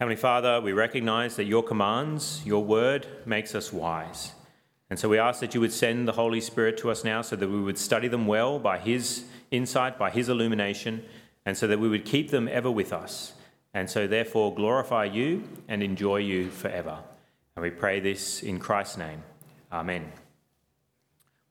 Heavenly Father, we recognize that your commands, your word, makes us wise. And so we ask that you would send the Holy Spirit to us now so that we would study them well by his insight, by his illumination, and so that we would keep them ever with us. And so, therefore, glorify you and enjoy you forever. And we pray this in Christ's name. Amen.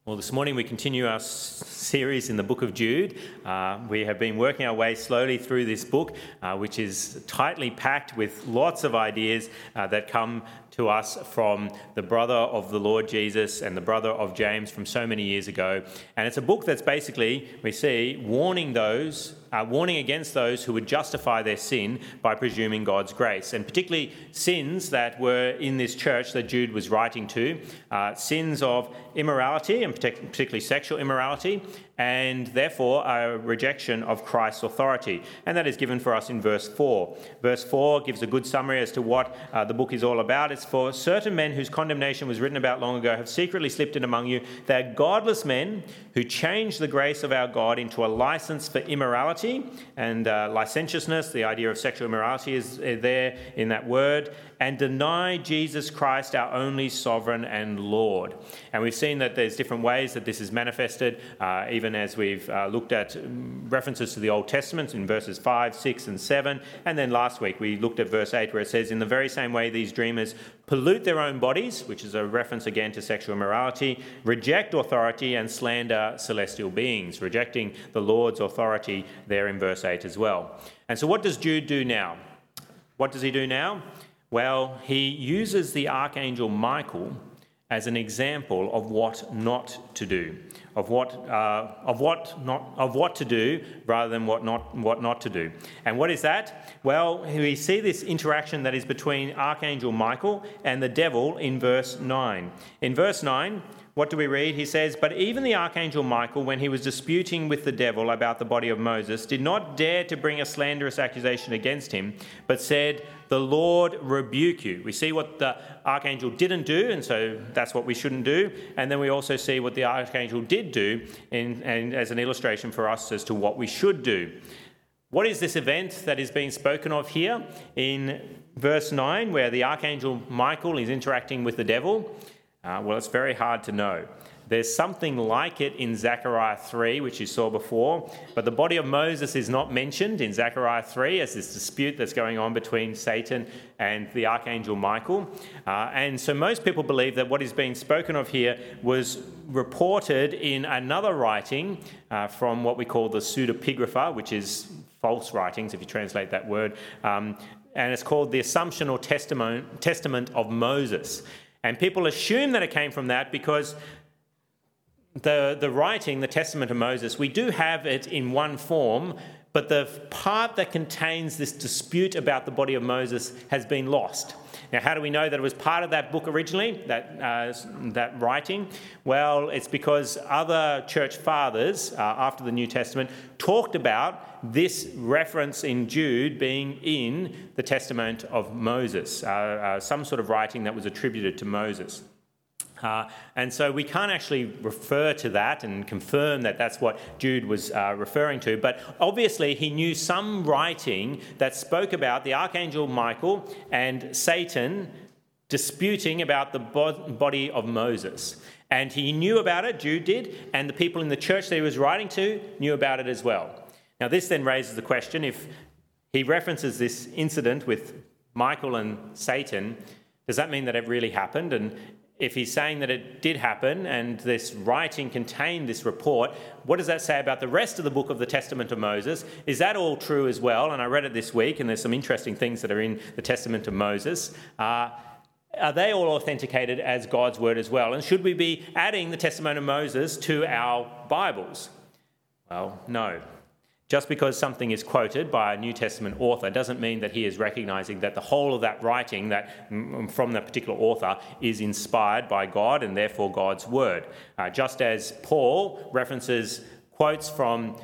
Well, this morning we continue our series in the book of Jude. Uh, we have been working our way slowly through this book, uh, which is tightly packed with lots of ideas uh, that come to us from the brother of the Lord Jesus and the brother of James from so many years ago. And it's a book that's basically, we see, warning those, uh, warning against those who would justify their sin by presuming God's grace. And particularly sins that were in this church that Jude was writing to uh, sins of immorality, and particularly sexual immorality, and therefore a rejection of Christ's authority. And that is given for us in verse 4. Verse 4 gives a good summary as to what uh, the book is all about. It's for certain men whose condemnation was written about long ago have secretly slipped in among you. They are godless men who change the grace of our God into a license for immorality and uh, licentiousness. The idea of sexual immorality is uh, there in that word and deny Jesus Christ, our only sovereign and Lord. And we've seen that there's different ways that this is manifested, uh, even as we've uh, looked at references to the Old Testament in verses 5, 6, and 7. And then last week we looked at verse 8, where it says, In the very same way, these dreamers pollute their own bodies, which is a reference again to sexual immorality, reject authority, and slander celestial beings, rejecting the Lord's authority there in verse 8 as well. And so, what does Jude do now? What does he do now? Well, he uses the archangel Michael as an example of what not to do, of what, uh, of what, not, of what to do rather than what not, what not to do. And what is that? Well, we see this interaction that is between Archangel Michael and the devil in verse 9. In verse 9, what do we read? He says, But even the archangel Michael, when he was disputing with the devil about the body of Moses, did not dare to bring a slanderous accusation against him, but said, The Lord rebuke you. We see what the archangel didn't do, and so that's what we shouldn't do. And then we also see what the archangel did do, in, and as an illustration for us as to what we should do. What is this event that is being spoken of here in verse 9, where the archangel Michael is interacting with the devil? Uh, well, it's very hard to know. There's something like it in Zechariah 3, which you saw before, but the body of Moses is not mentioned in Zechariah 3 as this dispute that's going on between Satan and the archangel Michael. Uh, and so most people believe that what is being spoken of here was reported in another writing uh, from what we call the pseudepigrapha, which is false writings, if you translate that word. Um, and it's called the Assumption or Testament of Moses. And people assume that it came from that because the, the writing, the Testament of Moses, we do have it in one form, but the part that contains this dispute about the body of Moses has been lost. Now, how do we know that it was part of that book originally, that, uh, that writing? Well, it's because other church fathers uh, after the New Testament talked about this reference in Jude being in the Testament of Moses, uh, uh some sort of writing that was attributed to Moses. Uh, and so we can't actually refer to that and confirm that that's what Jude was uh, referring to. But obviously, he knew some writing that spoke about the archangel Michael and Satan disputing about the body of Moses. And he knew about it, Jude did, and the people in the church that he was writing to knew about it as well. Now, this then raises the question if he references this incident with Michael and Satan, does that mean that it really happened? And if he's saying that it did happen and this writing contained this report, what does that say about the rest of the book of the Testament of Moses? Is that all true as well? And I read it this week, and there's some interesting things that are in the Testament of Moses. Uh, are they all authenticated as God's word as well? And should we be adding the Testament of Moses to our Bibles? Well, no. Just because something is quoted by a New Testament author doesn't mean that he is recognizing that the whole of that writing that from that particular author is inspired by God and therefore God's word. Uh, just as Paul references quotes from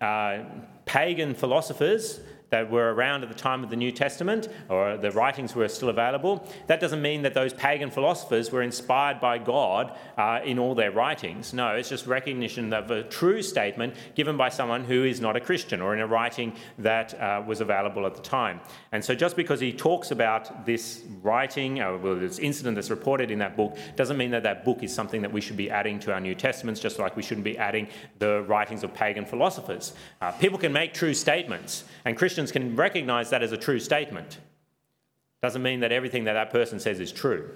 uh, pagan philosophers that were around at the time of the New Testament, or the writings were still available, that doesn't mean that those pagan philosophers were inspired by God uh, in all their writings. No, it's just recognition of a true statement given by someone who is not a Christian or in a writing that uh, was available at the time. And so just because he talks about this writing, or uh, this incident that's reported in that book, doesn't mean that that book is something that we should be adding to our New Testaments, just like we shouldn't be adding the writings of pagan philosophers. Uh, people can make true statements, and Christians can recognize that as a true statement. Doesn't mean that everything that that person says is true.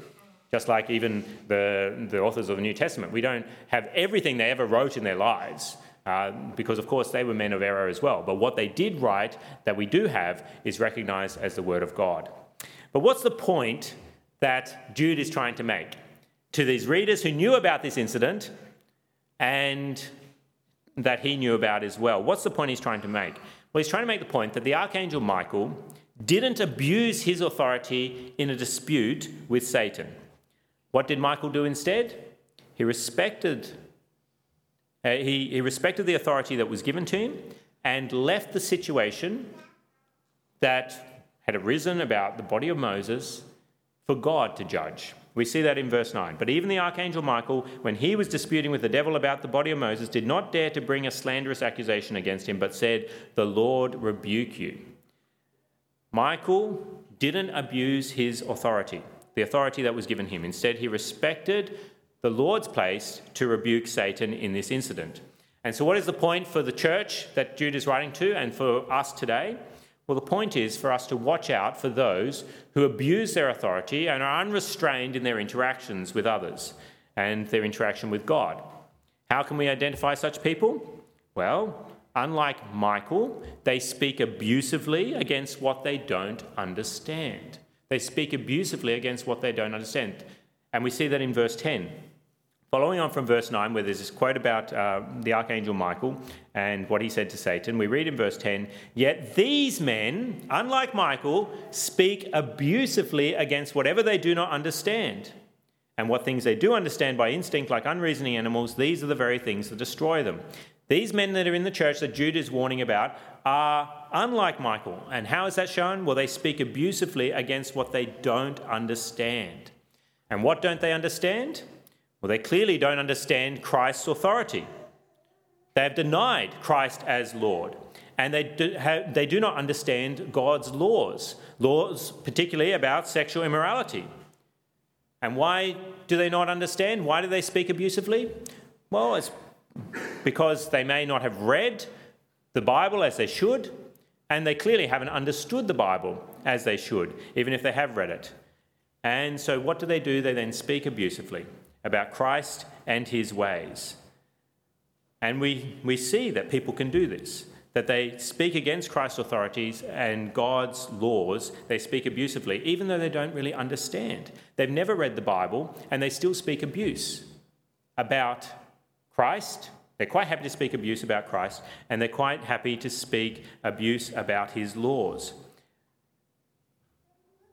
Just like even the, the authors of the New Testament, we don't have everything they ever wrote in their lives. Uh, because, of course, they were men of error as well. But what they did write that we do have is recognized as the Word of God. But what's the point that Jude is trying to make to these readers who knew about this incident and that he knew about as well? What's the point he's trying to make? Well, he's trying to make the point that the archangel Michael didn't abuse his authority in a dispute with Satan. What did Michael do instead? He respected, uh, he, he respected the authority that was given to him and left the situation that had arisen about the body of Moses for God to judge. We see that in verse 9. But even the archangel Michael, when he was disputing with the devil about the body of Moses, did not dare to bring a slanderous accusation against him, but said, The Lord rebuke you. Michael didn't abuse his authority, the authority that was given him. Instead, he respected the Lord's place to rebuke Satan in this incident. And so, what is the point for the church that Jude is writing to and for us today? Well, the point is for us to watch out for those who abuse their authority and are unrestrained in their interactions with others and their interaction with God. How can we identify such people? Well, unlike Michael, they speak abusively against what they don't understand. They speak abusively against what they don't understand. And we see that in verse 10. Following on from verse 9, where there's this quote about uh, the archangel Michael and what he said to Satan, we read in verse 10 Yet these men, unlike Michael, speak abusively against whatever they do not understand. And what things they do understand by instinct, like unreasoning animals, these are the very things that destroy them. These men that are in the church that Jude is warning about are unlike Michael. And how is that shown? Well, they speak abusively against what they don't understand. And what don't they understand? Well, they clearly don't understand Christ's authority. They have denied Christ as Lord, and they do, have, they do not understand God's laws, laws particularly about sexual immorality. And why do they not understand? Why do they speak abusively? Well, it's because they may not have read the Bible as they should, and they clearly haven't understood the Bible as they should, even if they have read it. And so, what do they do? They then speak abusively about Christ and his ways. And we, we see that people can do this, that they speak against Christ's authorities and God's laws. They speak abusively, even though they don't really understand. They've never read the Bible and they still speak abuse about Christ. They're quite happy to speak abuse about Christ and they're quite happy to speak abuse about his laws.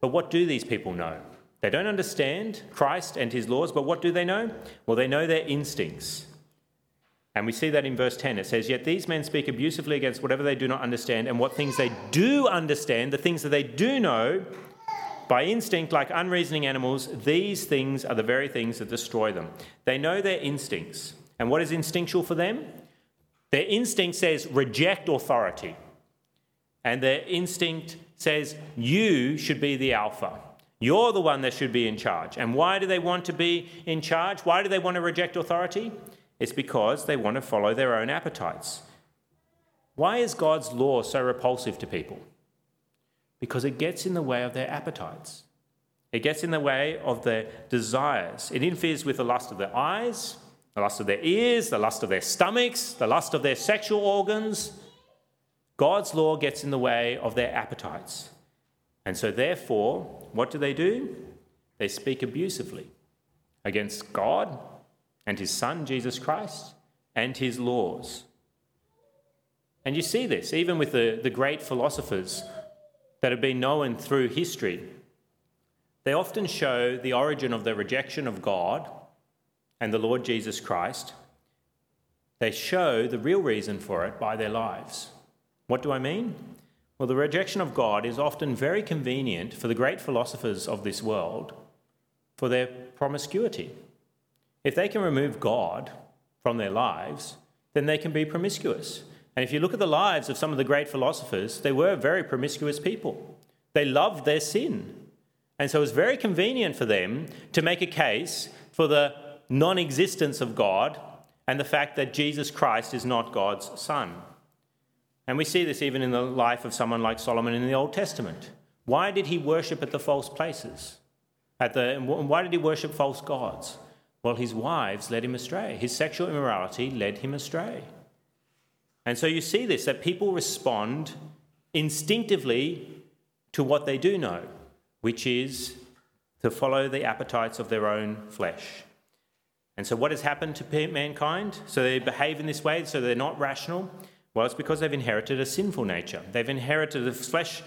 But what do these people know? They don't understand Christ and his laws, but what do they know? Well, they know their instincts. And we see that in verse 10. It says, Yet these men speak abusively against whatever they do not understand, and what things they do understand, the things that they do know, by instinct, like unreasoning animals, these things are the very things that destroy them. They know their instincts. And what is instinctual for them? Their instinct says, reject authority. And their instinct says, you should be the alpha. You're the one that should be in charge. And why do they want to be in charge? Why do they want to reject authority? It's because they want to follow their own appetites. Why is God's law so repulsive to people? Because it gets in the way of their appetites. It gets in the way of their desires. It interferes with the lust of their eyes, the lust of their ears, the lust of their stomachs, the lust of their sexual organs. God's law gets in the way of their appetites. And so, therefore, what do they do? They speak abusively against God and his Son, Jesus Christ, and his laws. And you see this even with the, the great philosophers that have been known through history. They often show the origin of their rejection of God and the Lord Jesus Christ. They show the real reason for it by their lives. What do I mean? Well, the rejection of God is often very convenient for the great philosophers of this world for their promiscuity. If they can remove God from their lives, then they can be promiscuous. And if you look at the lives of some of the great philosophers, they were very promiscuous people. They loved their sin. And so it was very convenient for them to make a case for the non existence of God and the fact that Jesus Christ is not God's Son. And we see this even in the life of someone like Solomon in the Old Testament. Why did he worship at the false places? At the, why did he worship false gods? Well, his wives led him astray. His sexual immorality led him astray. And so you see this that people respond instinctively to what they do know, which is to follow the appetites of their own flesh. And so, what has happened to mankind? So, they behave in this way, so they're not rational. Well, it's because they've inherited a sinful nature. They've inherited the flesh,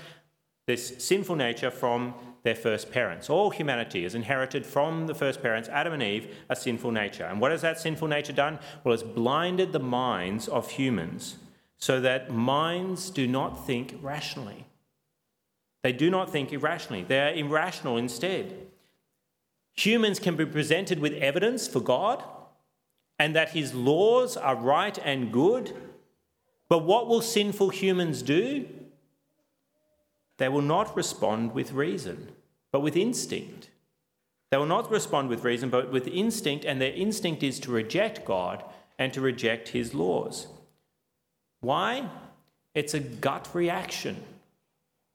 this sinful nature from their first parents. All humanity is inherited from the first parents, Adam and Eve, a sinful nature. And what has that sinful nature done? Well, it's blinded the minds of humans so that minds do not think rationally. They do not think irrationally, they are irrational instead. Humans can be presented with evidence for God and that his laws are right and good but what will sinful humans do? They will not respond with reason, but with instinct. They will not respond with reason, but with instinct, and their instinct is to reject God and to reject his laws. Why? It's a gut reaction.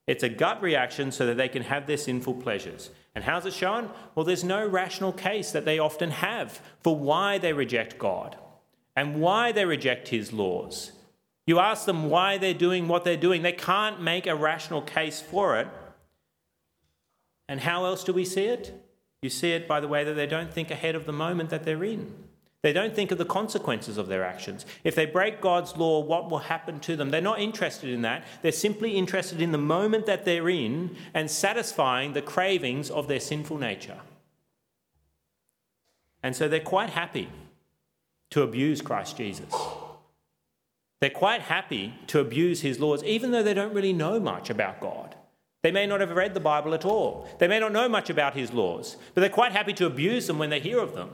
It's a gut reaction so that they can have their sinful pleasures. And how's it shown? Well, there's no rational case that they often have for why they reject God and why they reject his laws. You ask them why they're doing what they're doing, they can't make a rational case for it. And how else do we see it? You see it by the way that they don't think ahead of the moment that they're in. They don't think of the consequences of their actions. If they break God's law, what will happen to them? They're not interested in that. They're simply interested in the moment that they're in and satisfying the cravings of their sinful nature. And so they're quite happy to abuse Christ Jesus. They're quite happy to abuse his laws, even though they don't really know much about God. They may not have read the Bible at all. They may not know much about his laws, but they're quite happy to abuse them when they hear of them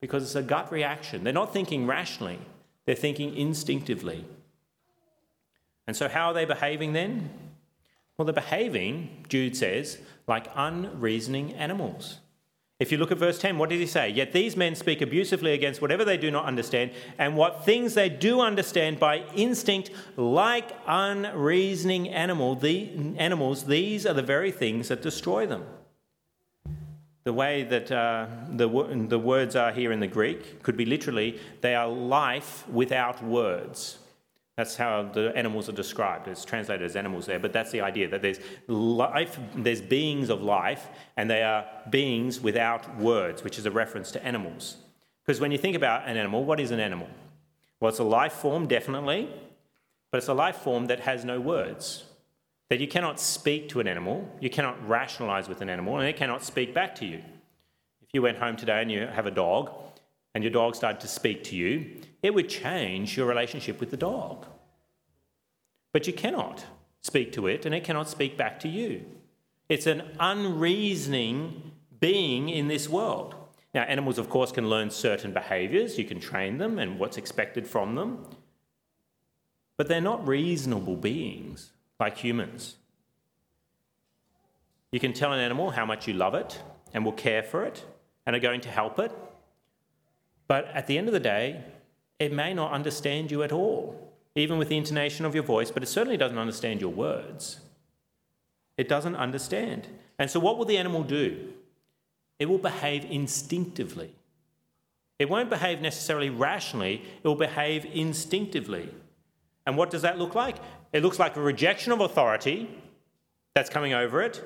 because it's a gut reaction. They're not thinking rationally, they're thinking instinctively. And so, how are they behaving then? Well, they're behaving, Jude says, like unreasoning animals. If you look at verse 10, what did he say? Yet these men speak abusively against whatever they do not understand, and what things they do understand by instinct, like unreasoning animal, the, animals, these are the very things that destroy them. The way that uh, the, the words are here in the Greek could be literally, they are life without words. That's how the animals are described. It's translated as animals there, but that's the idea that there's life, there's beings of life, and they are beings without words, which is a reference to animals. Because when you think about an animal, what is an animal? Well, it's a life form, definitely, but it's a life form that has no words. That you cannot speak to an animal, you cannot rationalize with an animal, and it cannot speak back to you. If you went home today and you have a dog, and your dog started to speak to you, it would change your relationship with the dog. But you cannot speak to it, and it cannot speak back to you. It's an unreasoning being in this world. Now, animals, of course, can learn certain behaviors. You can train them and what's expected from them. But they're not reasonable beings like humans. You can tell an animal how much you love it and will care for it and are going to help it. But at the end of the day, it may not understand you at all, even with the intonation of your voice, but it certainly doesn't understand your words. It doesn't understand. And so, what will the animal do? It will behave instinctively. It won't behave necessarily rationally, it will behave instinctively. And what does that look like? It looks like a rejection of authority that's coming over it,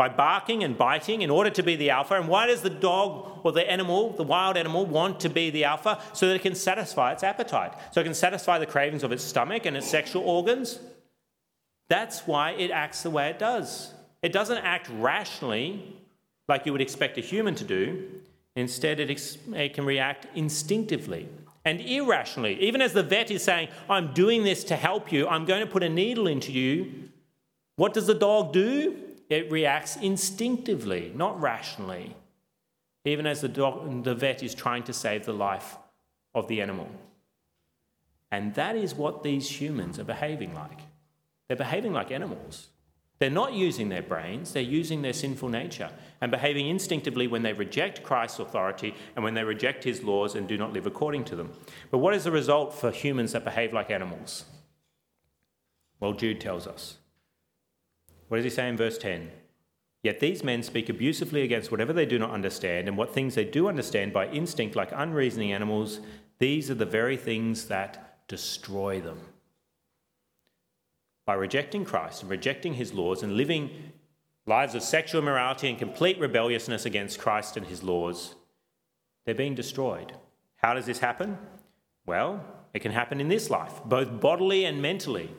by barking and biting in order to be the alpha. And why does the dog or the animal, the wild animal, want to be the alpha? So that it can satisfy its appetite, so it can satisfy the cravings of its stomach and its sexual organs. That's why it acts the way it does. It doesn't act rationally like you would expect a human to do. Instead, it, ex- it can react instinctively. and irrationally. Even as the vet is saying, I'm doing this to help you, I'm going to put a needle into you, what does the dog do? It reacts instinctively, not rationally, even as the, the vet is trying to save the life of the animal. And that is what these humans are behaving like. They're behaving like animals. They're not using their brains, they're using their sinful nature and behaving instinctively when they reject Christ's authority and when they reject his laws and do not live according to them. But what is the result for humans that behave like animals? Well, Jude tells us. What does he say in verse 10? Yet these men speak abusively against whatever they do not understand, and what things they do understand by instinct, like unreasoning animals, these are the very things that destroy them by rejecting Christ and rejecting his laws and living lives of sexual immorality and complete rebelliousness against Christ and his laws, they're being destroyed. How does this happen? Well, it can happen in this life, both bodily and mentally.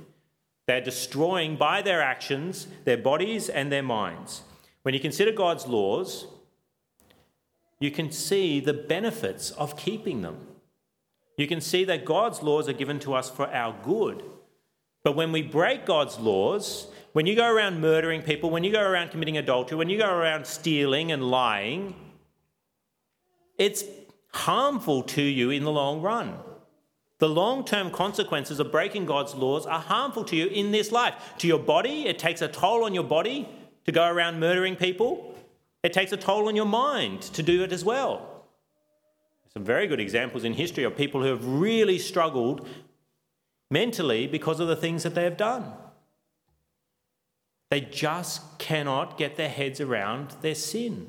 They're destroying by their actions their bodies and their minds. When you consider God's laws, you can see the benefits of keeping them. You can see that God's laws are given to us for our good. But when we break God's laws, when you go around murdering people, when you go around committing adultery, when you go around stealing and lying, it's harmful to you in the long run. The long term consequences of breaking God's laws are harmful to you in this life. To your body, it takes a toll on your body to go around murdering people, it takes a toll on your mind to do it as well. Some very good examples in history of people who have really struggled mentally because of the things that they have done. They just cannot get their heads around their sin.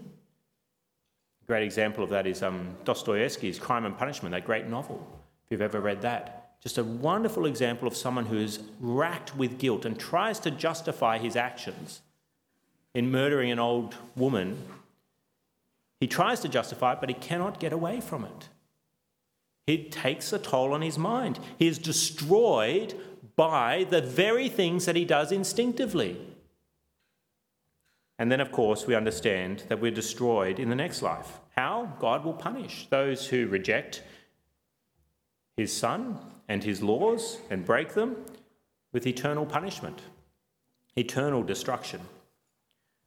A great example of that is um, Dostoevsky's Crime and Punishment, that great novel, you've ever read that. Just a wonderful example of someone who is racked with guilt and tries to justify his actions in murdering an old woman. He tries to justify it, but he cannot get away from it. It takes a toll on his mind. He is destroyed by the very things that he does instinctively. And then, of course, we understand that we're destroyed in the next life. How? God will punish those who reject his Son and his laws and break them with eternal punishment, eternal destruction.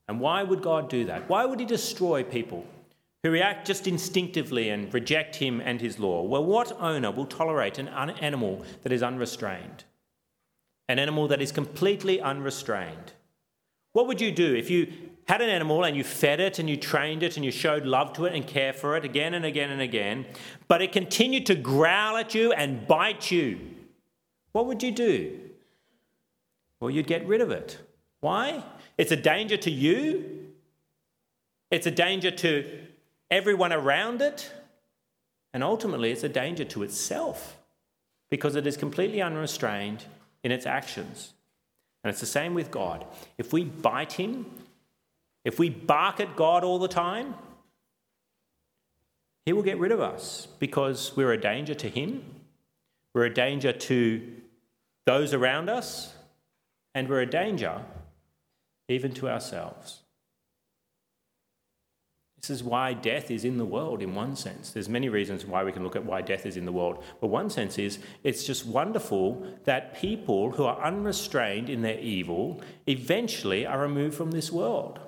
And why would God do that? Why would he destroy people who react just instinctively and reject him and his law. Well, what owner will tolerate an animal that is unrestrained? An animal that is completely unrestrained. What would you do if you had an animal and you fed it and you trained it and you showed love to it and care for it again and again and again, but it continued to growl at you and bite you? What would you do? Well, you'd get rid of it. Why? It's a danger to you. It's a danger to everyone around it, and ultimately it's a danger to itself because it is completely unrestrained in its actions. And it's the same with God. If we bite Him, if we bark at God all the time, He will get rid of us because we're a danger to Him, we're a danger to those around us, and we're a danger even to ourselves. This is why death is in the world in one sense. There's many reasons why we can look at why death is in the world. But one sense is it's just wonderful that people who are unrestrained in their evil eventually are removed from this world.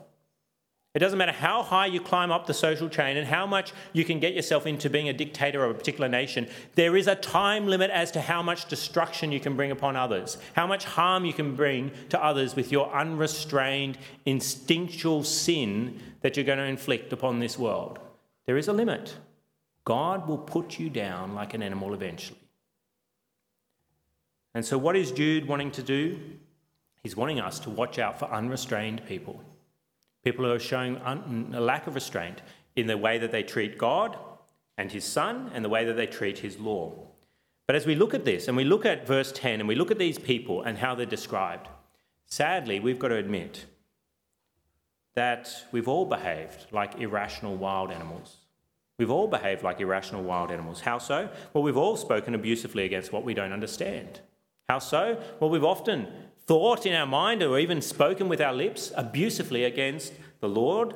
It doesn't matter how high you climb up the social chain and how much you can get yourself into being a dictator of a particular nation. There is a time limit as to how much destruction you can bring upon others, how much harm you can bring to others with your unrestrained, instinctual sin that you're going to inflict upon this world. There is a limit. God will put you down like an animal eventually. And so, what is Jude wanting to do? He's wanting us to watch out for unrestrained people. People who are showing un- a lack of restraint in the way that they treat God and His Son and the way that they treat His law. But as we look at this and we look at verse 10 and we look at these people and how they're described, sadly, we've got to admit that we've all behaved like irrational wild animals. We've all behaved like irrational wild animals. How so? Well, we've all spoken abusively against what we don't understand. How so? Well, we've often thought in our mind or even spoken with our lips abusively against the Lord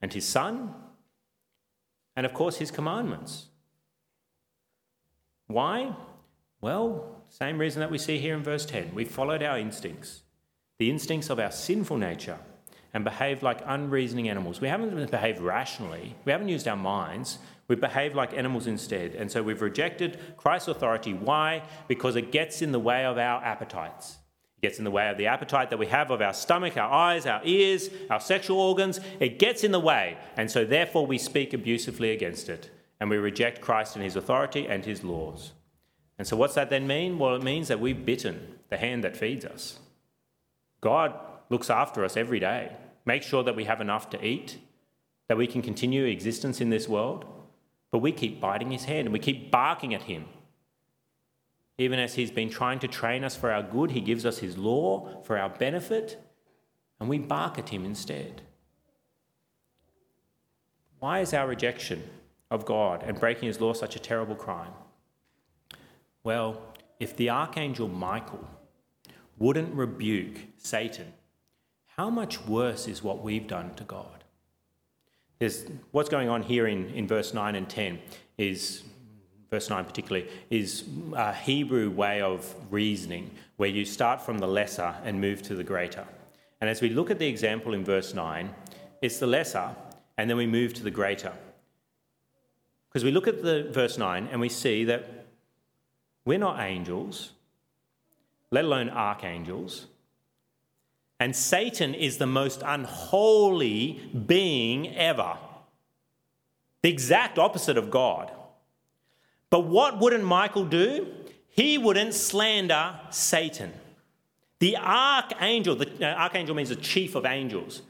and His Son, and of course His commandments. Why? Well, same reason that we see here in verse 10. We followed our instincts, the instincts of our sinful nature, and behave like unreasoning animals. We haven't behaved rationally, we haven't used our minds. We've behaved like animals instead. And so we've rejected Christ's authority. Why? Because it gets in the way of our appetites. It gets in the way of the appetite that we have of our stomach, our eyes, our ears, our sexual organs. It gets in the way. And so therefore we speak abusively against it. And we reject Christ and his authority and his laws. And so what's that then mean? Well, it means that we've bitten the hand that feeds us. God looks after us every day, makes sure that we have enough to eat, that we can continue existence in this world. But we keep biting his hand and we keep barking at him. Even as he's been trying to train us for our good, he gives us his law for our benefit, and we bark at him instead. Why is our rejection of God and breaking his law such a terrible crime? Well, if the archangel Michael wouldn't rebuke Satan, how much worse is what we've done to God? There's, what's going on here in, in verse 9 and 10 is, verse 9 particularly, is a Hebrew way of reasoning where you start from the lesser and move to the greater. And as we look at the example in verse 9, it's the lesser and then we move to the greater. Because we look at the verse 9 and we see that we're not angels, let alone archangels. And Satan is the most unholy being ever. The exact opposite of God. But what wouldn't Michael do? He wouldn't slander Satan. The archangel, the uh, archangel means the chief of angels,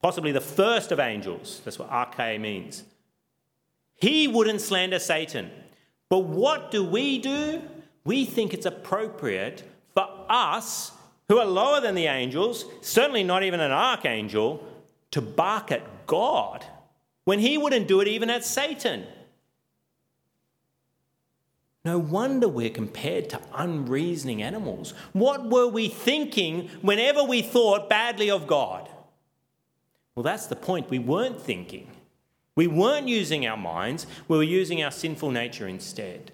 possibly the first of angels. That's what arche means. He wouldn't slander Satan. But what do we do? We think it's appropriate for us who are lower than the angels, certainly not even an archangel, to bark at God when he wouldn't do it even at Satan. No wonder we're compared to unreasoning animals. What were we thinking whenever we thought badly of God? Well, that's the point. We weren't thinking. We weren't using our minds, we were using our sinful nature instead.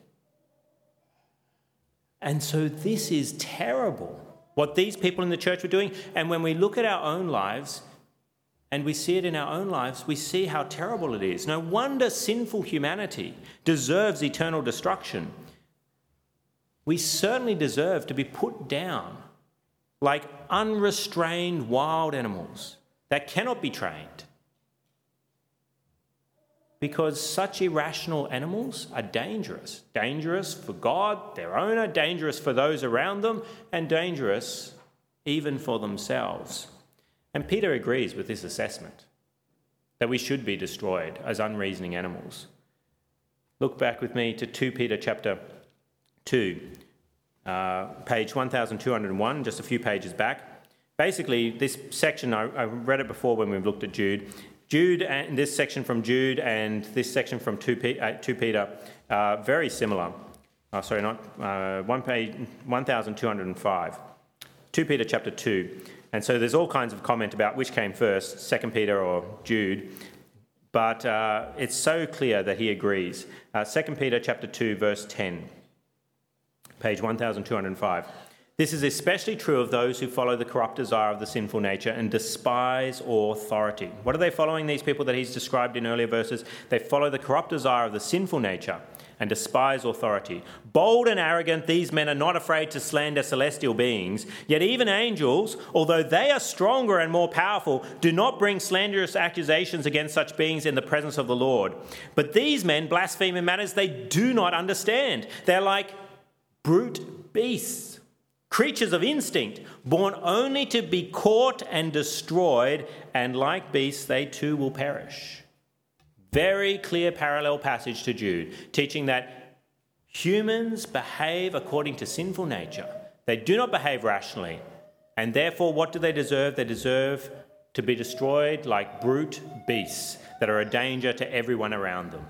And so this is terrible what these people in the church were doing. And when we look at our own lives and we see it in our own lives, we see how terrible it is. No wonder sinful humanity deserves eternal destruction. We certainly deserve to be put down like unrestrained wild animals that cannot be trained because such irrational animals are dangerous. Dangerous for God, their owner, dangerous for those around them, and dangerous even for themselves. And Peter agrees with this assessment that we should be destroyed as unreasoning animals. Look back with me to 2 Peter chapter 2, uh, page 1201, just a few pages back. Basically, this section, I, I read it before when we've looked at Jude. Jude and this section from Jude and this section from 2, P, uh, 2 Peter are very similar. Oh, sorry, not uh, one page, 1205. 2 Peter chapter 2. And so there's all kinds of comment about which came first, 2 Peter or Jude. But uh, it's so clear that he agrees. Uh, 2 Peter chapter 2, verse 10, page 1205. This is especially true of those who follow the corrupt desire of the sinful nature and despise authority. What are they following, these people that he's described in earlier verses? They follow the corrupt desire of the sinful nature and despise authority. Bold and arrogant, these men are not afraid to slander celestial beings. Yet even angels, although they are stronger and more powerful, do not bring slanderous accusations against such beings in the presence of the Lord. But these men blaspheme in matters they do not understand. They're like brute beasts creatures of instinct, born only to be caught and destroyed, and like beasts, they too will perish. Very clear parallel passage to Jude, teaching that humans behave according to sinful nature. They do not behave rationally, and therefore, what do they deserve? They deserve to be destroyed like brute beasts that are a danger to everyone around them.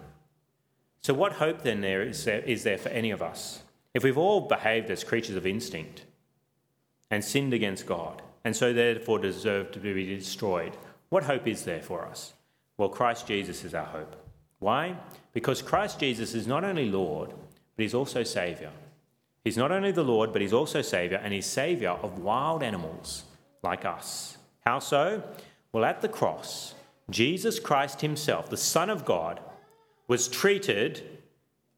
So, what hope then there is there, is there for any of us? If we've all behaved as creatures of instinct, and sinned against God, and so therefore deserved to be destroyed. What hope is there for us? Well, Christ Jesus is our hope. Why? Because Christ Jesus is not only Lord, but he's also Saviour. He's not only the Lord, but he's also Saviour, and he's Saviour of wild animals like us. How so? Well, at the cross, Jesus Christ himself, the Son of God, was treated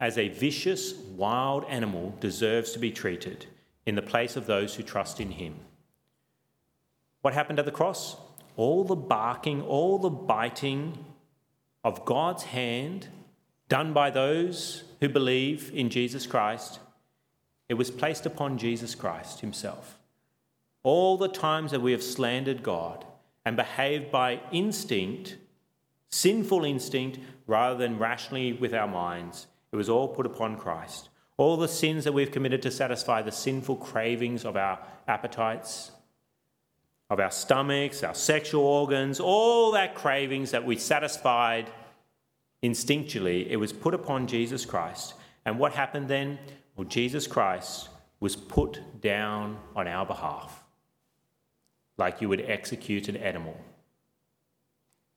as a vicious, wild animal deserves to be treated in the place of those who trust in him. What happened at the cross? All the barking, all the biting of God's hand done by those who believe in Jesus Christ, it was placed upon Jesus Christ himself. All the times that we have slandered God and behaved by instinct, sinful instinct, rather than rationally with our minds, it was all put upon Christ. All the sins that we've committed to satisfy the sinful cravings of our appetites, of our stomachs, our sexual organs, all that cravings that we satisfied instinctually, it was put upon Jesus Christ. And what happened then? Well, Jesus Christ was put down on our behalf, like you would execute an animal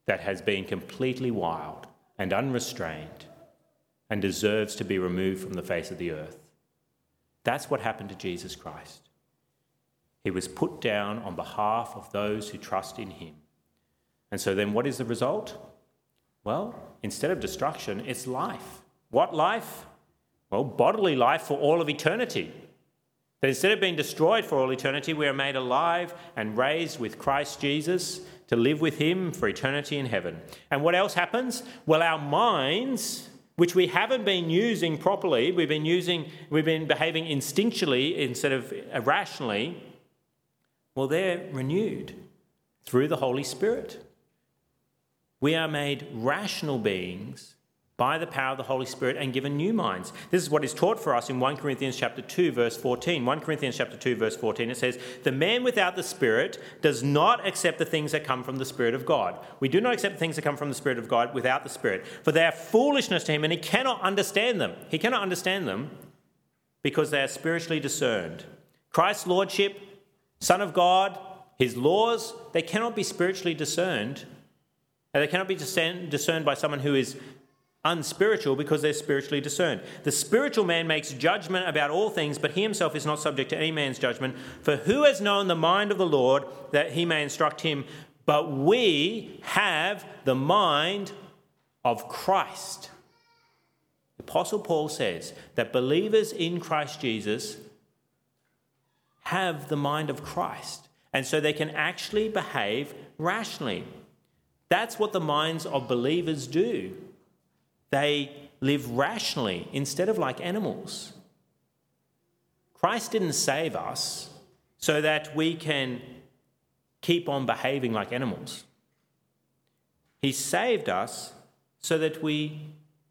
that has been completely wild and unrestrained and deserves to be removed from the face of the earth. That's what happened to Jesus Christ. He was put down on behalf of those who trust in him. And so then what is the result? Well, instead of destruction, it's life. What life? Well, bodily life for all of eternity. That instead of being destroyed for all eternity, we are made alive and raised with Christ Jesus to live with him for eternity in heaven. And what else happens? Well, our minds which we haven't been using properly, we've been using, we've been behaving instinctually instead of uh, irrationally, well, they're renewed through the Holy Spirit. We are made rational beings by the power of the Holy Spirit and given new minds. This is what is taught for us in 1 Corinthians chapter 2 verse 14. 1 Corinthians chapter 2 verse 14 it says, "The man without the spirit does not accept the things that come from the spirit of God. We do not accept the things that come from the spirit of God without the spirit, for they are foolishness to him and he cannot understand them. He cannot understand them because they are spiritually discerned. Christ's lordship, son of God, his laws, they cannot be spiritually discerned. They cannot be discerned by someone who is unspiritual because they're spiritually discerned. The spiritual man makes judgment about all things, but he himself is not subject to any man's judgment. For who has known the mind of the Lord that he may instruct him? But we have the mind of Christ. The Apostle Paul says that believers in Christ Jesus have the mind of Christ, and so they can actually behave rationally. That's what the minds of believers do. They live rationally instead of like animals. Christ didn't save us so that we can keep on behaving like animals. He saved us so that we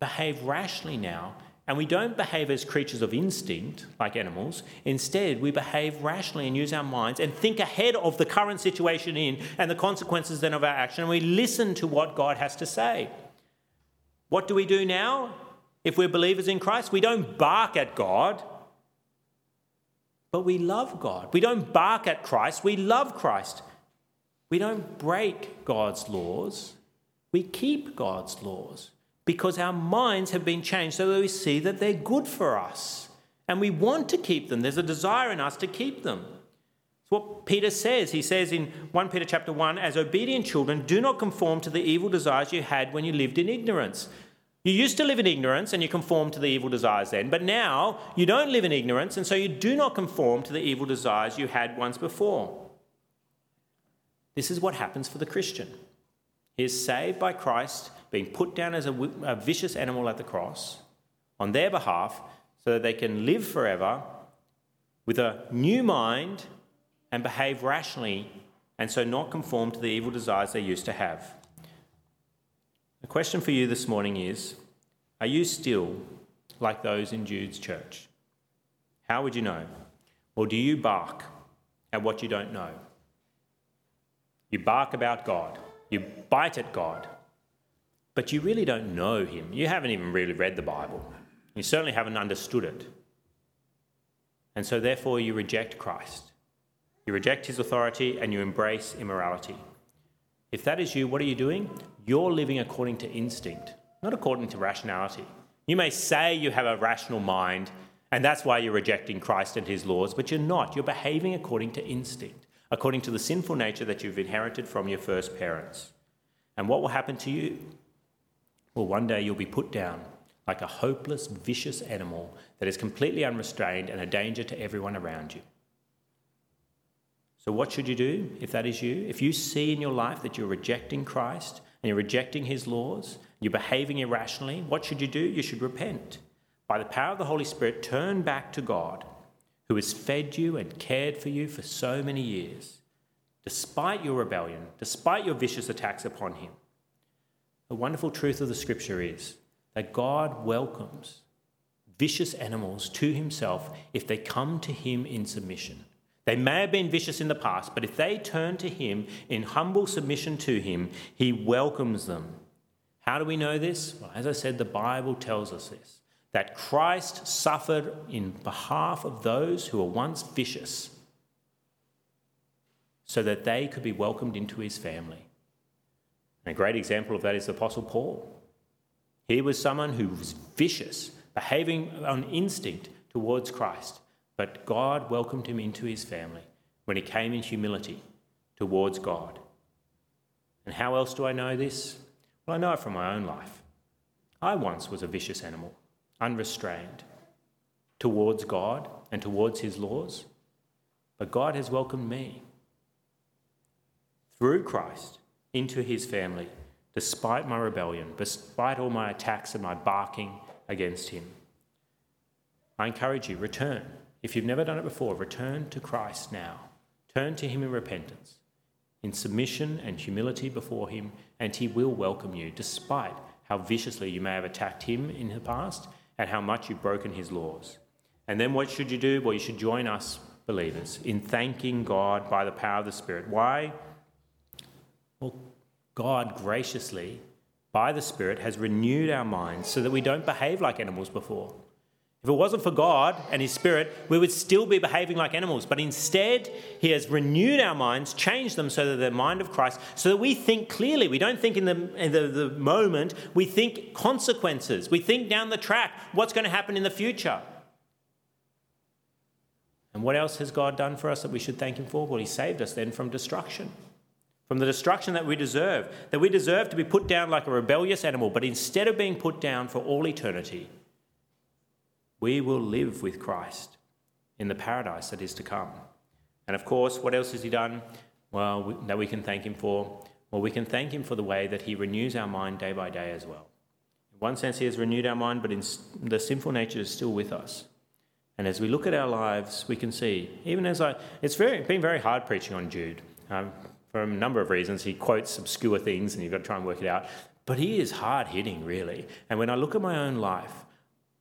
behave rationally now and we don't behave as creatures of instinct like animals. Instead, we behave rationally and use our minds and think ahead of the current situation in and the consequences then of our action. And we listen to what God has to say. What do we do now if we're believers in Christ? We don't bark at God, but we love God. We don't bark at Christ, we love Christ. We don't break God's laws, we keep God's laws because our minds have been changed so that we see that they're good for us and we want to keep them. There's a desire in us to keep them. What Peter says. He says in 1 Peter chapter 1 As obedient children, do not conform to the evil desires you had when you lived in ignorance. You used to live in ignorance and you conformed to the evil desires then, but now you don't live in ignorance and so you do not conform to the evil desires you had once before. This is what happens for the Christian. He is saved by Christ, being put down as a, a vicious animal at the cross on their behalf so that they can live forever with a new mind and behave rationally and so not conform to the evil desires they used to have. The question for you this morning is Are you still like those in Jude's church? How would you know? Or do you bark at what you don't know? You bark about God, you bite at God, but you really don't know Him. You haven't even really read the Bible, you certainly haven't understood it. And so, therefore, you reject Christ. You reject His authority and you embrace immorality. If that is you, what are you doing? You're living according to instinct, not according to rationality. You may say you have a rational mind, and that's why you're rejecting Christ and his laws, but you're not. You're behaving according to instinct, according to the sinful nature that you've inherited from your first parents. And what will happen to you? Well, one day you'll be put down like a hopeless, vicious animal that is completely unrestrained and a danger to everyone around you. So, what should you do if that is you? If you see in your life that you're rejecting Christ and you're rejecting his laws, you're behaving irrationally, what should you do? You should repent by the power of the Holy Spirit, turn back to God, who has fed you and cared for you for so many years, despite your rebellion, despite your vicious attacks upon Him. The wonderful truth of the scripture is that God welcomes vicious animals to Himself if they come to Him in submission. They may have been vicious in the past, but if they turn to Him in humble submission to Him, He welcomes them. How do we know this? Well, as I said, the Bible tells us this that Christ suffered in behalf of those who were once vicious so that they could be welcomed into his family. And a great example of that is the Apostle Paul. He was someone who was vicious, behaving on instinct towards Christ, but God welcomed him into his family when he came in humility towards God. And how else do I know this? Well, I know it from my own life. I once was a vicious animal unrestrained towards God and towards His laws. But God has welcomed me through Christ into His family, despite my rebellion, despite all my attacks and my barking against Him. I encourage you, return. If you've never done it before, return to Christ now. Turn to Him in repentance, in submission and humility before Him, and He will welcome you, despite how viciously you may have attacked Him in the past and how much you've broken his laws. And then what should you do? Well, you should join us, believers, in thanking God by the power of the Spirit. Why? Well, God graciously, by the Spirit, has renewed our minds so that we don't behave like animals before. If it wasn't for God and His Spirit, we would still be behaving like animals. But instead, He has renewed our minds, changed them so that the mind of Christ, so that we think clearly. We don't think in the, in the, the moment, we think consequences. We think down the track what's going to happen in the future. And what else has God done for us that we should thank Him for? Well, He saved us then from destruction. From the destruction that we deserve, that we deserve to be put down like a rebellious animal, but instead of being put down for all eternity, we will live with Christ in the paradise that is to come. And of course, what else has He done? Well, that we can thank Him for? Well, we can thank Him for the way that He renews our mind day by day as well. In one sense, He has renewed our mind, but in the sinful nature is still with us. And as we look at our lives, we can see, even as I, it's very, been very hard preaching on Jude. Um, for a number of reasons, he quotes obscure things and you've got to try and work it out. But he is hard hitting, really. And when I look at my own life,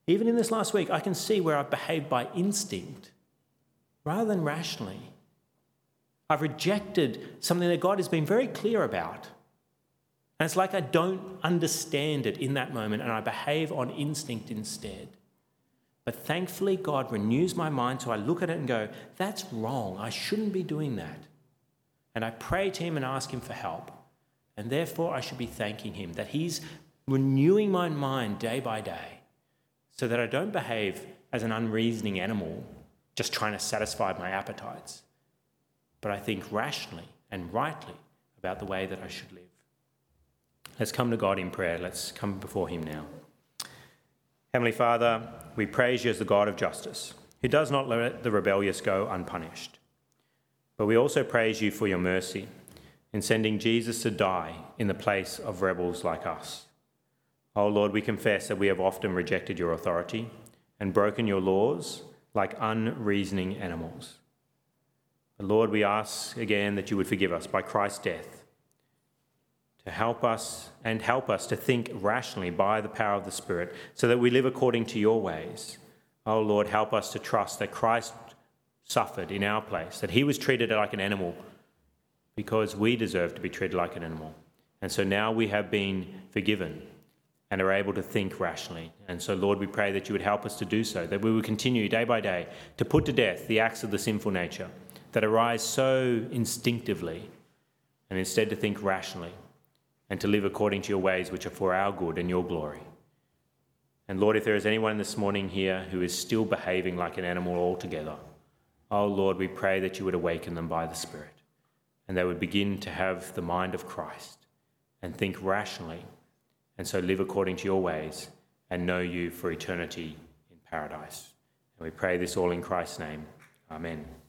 even in this last week, I can see where I've behaved by instinct rather than rationally. I've rejected something that God has been very clear about. And it's like I don't understand it in that moment and I behave on instinct instead. But thankfully, God renews my mind so I look at it and go, that's wrong. I shouldn't be doing that. And I pray to Him and ask Him for help. And therefore, I should be thanking Him that He's renewing my mind day by day so that I don't behave as an unreasoning animal just trying to satisfy my appetites, but I think rationally and rightly about the way that I should live. Let's come to God in prayer. Let's come before Him now. Heavenly Father, we praise you as the God of justice, who does not let the rebellious go unpunished. But we also praise you for your mercy in sending Jesus to die in the place of rebels like us. O oh Lord, we confess that we have often rejected your authority and broken your laws like unreasoning animals. But Lord, we ask again that you would forgive us by Christ's death to help us and help us to think rationally by the power of the Spirit so that we live according to your ways. Oh Lord, help us to trust that Christ suffered in our place, that he was treated like an animal because we deserve to be treated like an animal. And so now we have been forgiven and are able to think rationally. And so, Lord, we pray that you would help us to do so, that we would continue day by day to put to death the acts of the sinful nature that arise so instinctively, and instead to think rationally and to live according to your ways, which are for our good and your glory. And Lord, if there is anyone this morning here who is still behaving like an animal altogether, oh Lord, we pray that you would awaken them by the Spirit and they would begin to have the mind of Christ and think rationally and so live according to your ways and know you for eternity in paradise. And we pray this all in Christ's name. Amen.